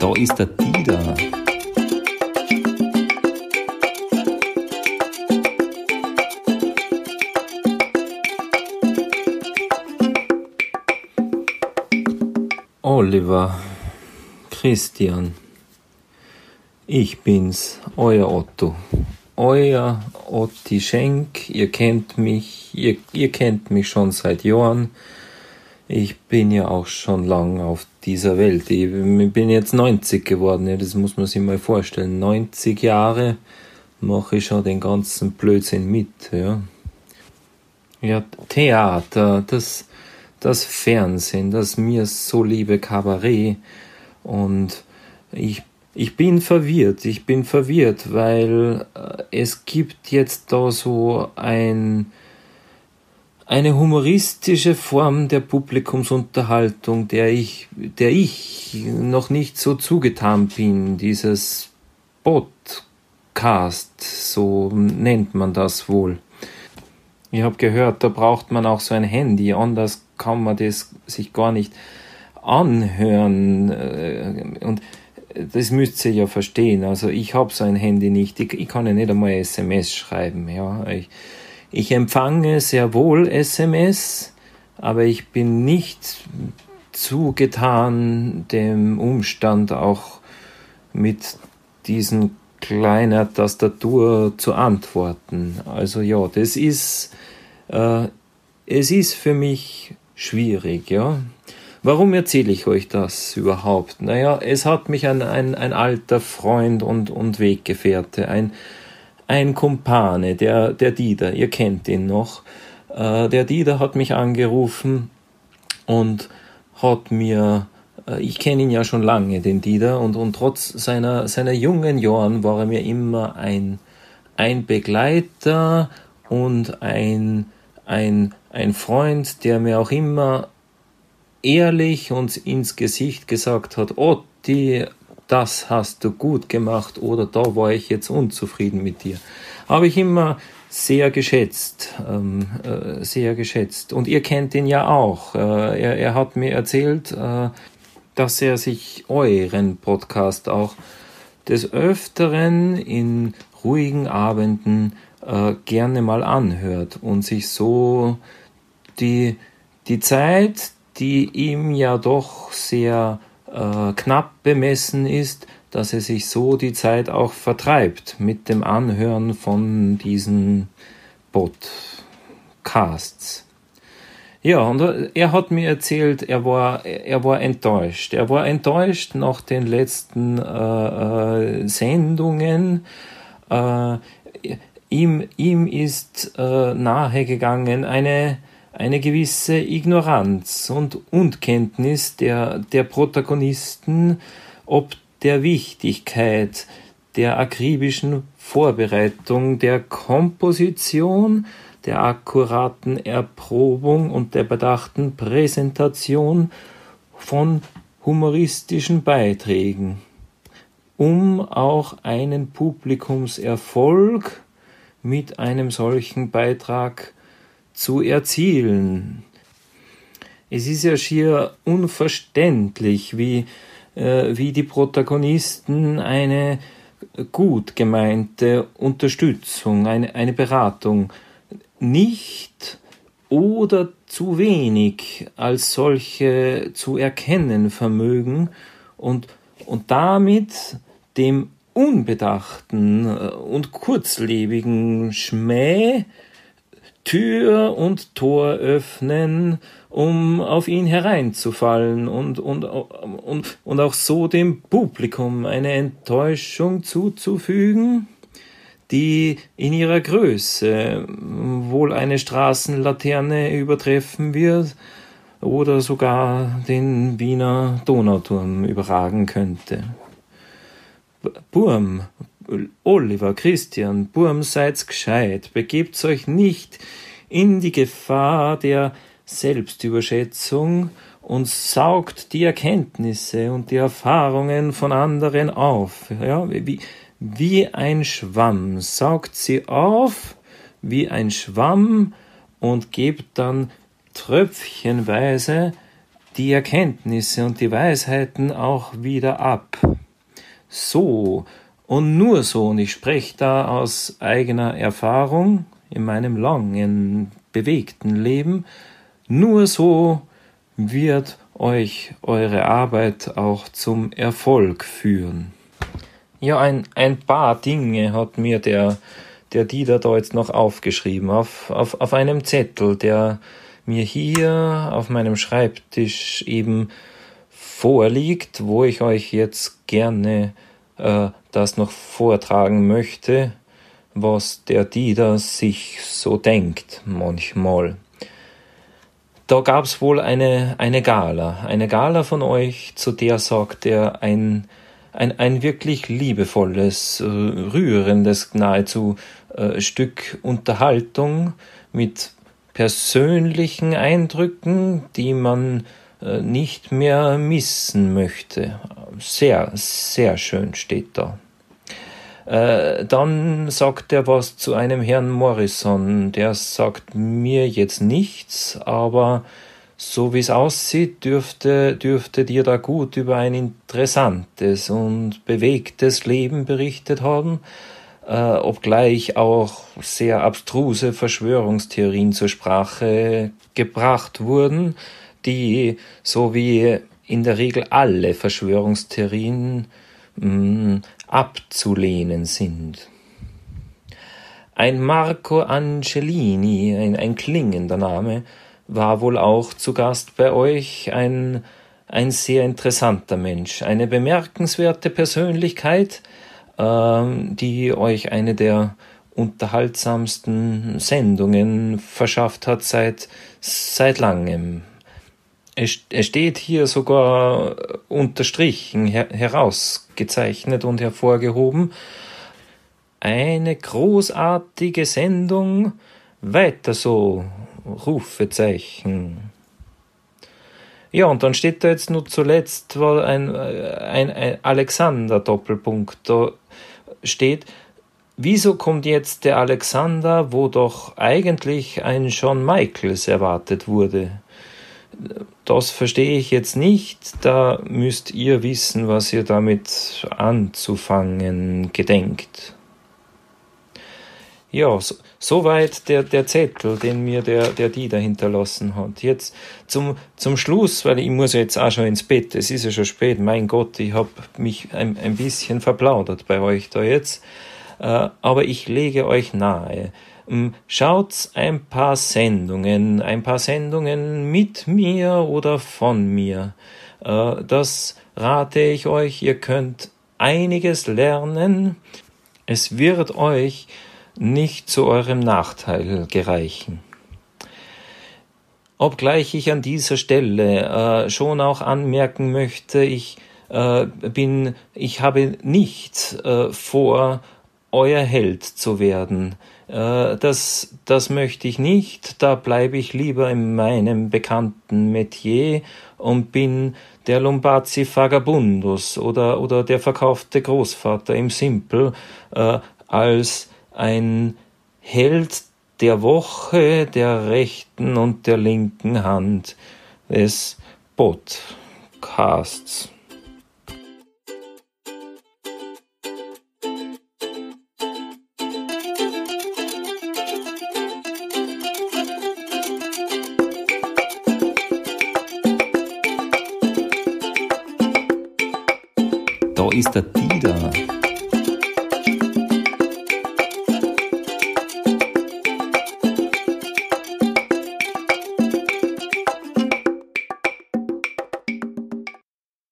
da ist der Dieter. Oliver, Christian, ich bin's, euer Otto. Euer Otti Schenk, ihr kennt mich, ihr, ihr kennt mich schon seit Jahren. Ich bin ja auch schon lang auf dieser Welt. Ich bin jetzt 90 geworden, ja, das muss man sich mal vorstellen. 90 Jahre mache ich schon den ganzen Blödsinn mit, ja. Ja, Theater, das, das Fernsehen, das mir so liebe Kabarett und ich ich bin verwirrt, ich bin verwirrt, weil äh, es gibt jetzt da so ein eine humoristische Form der Publikumsunterhaltung, der ich, der ich noch nicht so zugetan bin, dieses Podcast, so nennt man das wohl. Ich habe gehört, da braucht man auch so ein Handy, anders kann man das sich gar nicht anhören. Äh, und das müsst ihr ja verstehen. Also ich habe so ein Handy nicht, ich, ich kann ja nicht einmal SMS schreiben. Ja. Ich, ich empfange sehr wohl SMS, aber ich bin nicht zugetan dem Umstand auch mit diesen kleiner Tastatur zu antworten. Also ja, das ist, äh, es ist für mich schwierig, ja. Warum erzähle ich euch das überhaupt? Naja, es hat mich ein, ein, ein alter Freund und, und Weggefährte, ein, ein Kumpane, der, der Dieter, ihr kennt ihn noch. Äh, der Dieter hat mich angerufen und hat mir, äh, ich kenne ihn ja schon lange, den Dieter, und, und trotz seiner, seiner jungen Jahren war er mir immer ein, ein Begleiter und ein, ein, ein Freund, der mir auch immer ehrlich uns ins Gesicht gesagt hat, die das hast du gut gemacht oder da war ich jetzt unzufrieden mit dir. Habe ich immer sehr geschätzt, ähm, äh, sehr geschätzt. Und ihr kennt ihn ja auch. Äh, er, er hat mir erzählt, äh, dass er sich euren Podcast auch des Öfteren in ruhigen Abenden äh, gerne mal anhört und sich so die, die Zeit, die ihm ja doch sehr äh, knapp bemessen ist, dass er sich so die Zeit auch vertreibt mit dem Anhören von diesen Podcasts. Ja, und er hat mir erzählt, er war, er war enttäuscht. Er war enttäuscht nach den letzten äh, äh, Sendungen. Äh, ihm, ihm ist äh, nahegegangen eine, eine gewisse Ignoranz und Unkenntnis der, der Protagonisten ob der Wichtigkeit der akribischen Vorbereitung der Komposition, der akkuraten Erprobung und der bedachten Präsentation von humoristischen Beiträgen, um auch einen Publikumserfolg mit einem solchen Beitrag zu erzielen. Es ist ja schier unverständlich, wie, äh, wie die Protagonisten eine gut gemeinte Unterstützung, eine, eine Beratung nicht oder zu wenig als solche zu erkennen vermögen und, und damit dem unbedachten und kurzlebigen Schmäh Tür und Tor öffnen, um auf ihn hereinzufallen und, und, und, und auch so dem Publikum eine Enttäuschung zuzufügen, die in ihrer Größe wohl eine Straßenlaterne übertreffen wird oder sogar den Wiener Donauturm überragen könnte. Burm, Oliver, Christian, Burm, seid's gescheit, begebt euch nicht in die Gefahr der Selbstüberschätzung und saugt die Erkenntnisse und die Erfahrungen von anderen auf. Ja, wie, wie ein Schwamm saugt sie auf, wie ein Schwamm und gebt dann tröpfchenweise die Erkenntnisse und die Weisheiten auch wieder ab. so und nur so, und ich spreche da aus eigener Erfahrung in meinem langen, bewegten Leben, nur so wird euch eure Arbeit auch zum Erfolg führen. Ja, ein, ein paar Dinge hat mir der, der Dieter da jetzt noch aufgeschrieben auf, auf, auf einem Zettel, der mir hier auf meinem Schreibtisch eben vorliegt, wo ich euch jetzt gerne das noch vortragen möchte, was der Dieter sich so denkt manchmal. Da gab's wohl eine, eine Gala, eine Gala von euch, zu der sagt er ein, ein, ein wirklich liebevolles, äh, rührendes, nahezu äh, Stück Unterhaltung mit persönlichen Eindrücken, die man äh, nicht mehr missen möchte. Sehr, sehr schön steht da. Äh, dann sagt er was zu einem Herrn Morrison, der sagt mir jetzt nichts, aber so wie es aussieht, dürfte, dürfte dir da gut über ein interessantes und bewegtes Leben berichtet haben, äh, obgleich auch sehr abstruse Verschwörungstheorien zur Sprache gebracht wurden, die, so wie in der Regel alle Verschwörungstheorien, mh, abzulehnen sind. Ein Marco Angelini, ein, ein klingender Name, war wohl auch zu Gast bei euch, ein, ein sehr interessanter Mensch, eine bemerkenswerte Persönlichkeit, äh, die euch eine der unterhaltsamsten Sendungen verschafft hat seit, seit langem. Es, steht hier sogar unterstrichen, her, herausgezeichnet und hervorgehoben. Eine großartige Sendung, weiter so, Rufezeichen. Ja, und dann steht da jetzt nur zuletzt ein, ein, ein Alexander-Doppelpunkt. Da steht, wieso kommt jetzt der Alexander, wo doch eigentlich ein John Michaels erwartet wurde? Das verstehe ich jetzt nicht. Da müsst ihr wissen, was ihr damit anzufangen gedenkt. Ja, so, soweit der, der Zettel, den mir der, der Dieter hinterlassen hat. Jetzt zum, zum Schluss, weil ich muss jetzt auch schon ins Bett, es ist ja schon spät, mein Gott, ich habe mich ein, ein bisschen verplaudert bei euch da jetzt, äh, aber ich lege euch nahe, schaut ein paar Sendungen, ein paar Sendungen mit mir oder von mir. Äh, das rate ich euch, ihr könnt einiges lernen. Es wird euch nicht zu eurem Nachteil gereichen. Obgleich ich an dieser Stelle äh, schon auch anmerken möchte, ich äh, bin, ich habe nicht vor, euer Held zu werden. Äh, das, das möchte ich nicht. Da bleibe ich lieber in meinem bekannten Metier und bin der Lombazzi Vagabundus oder, oder der verkaufte Großvater im Simpel äh, als ein Held der Woche der rechten und der linken Hand des Podcasts. Ist der Dieter.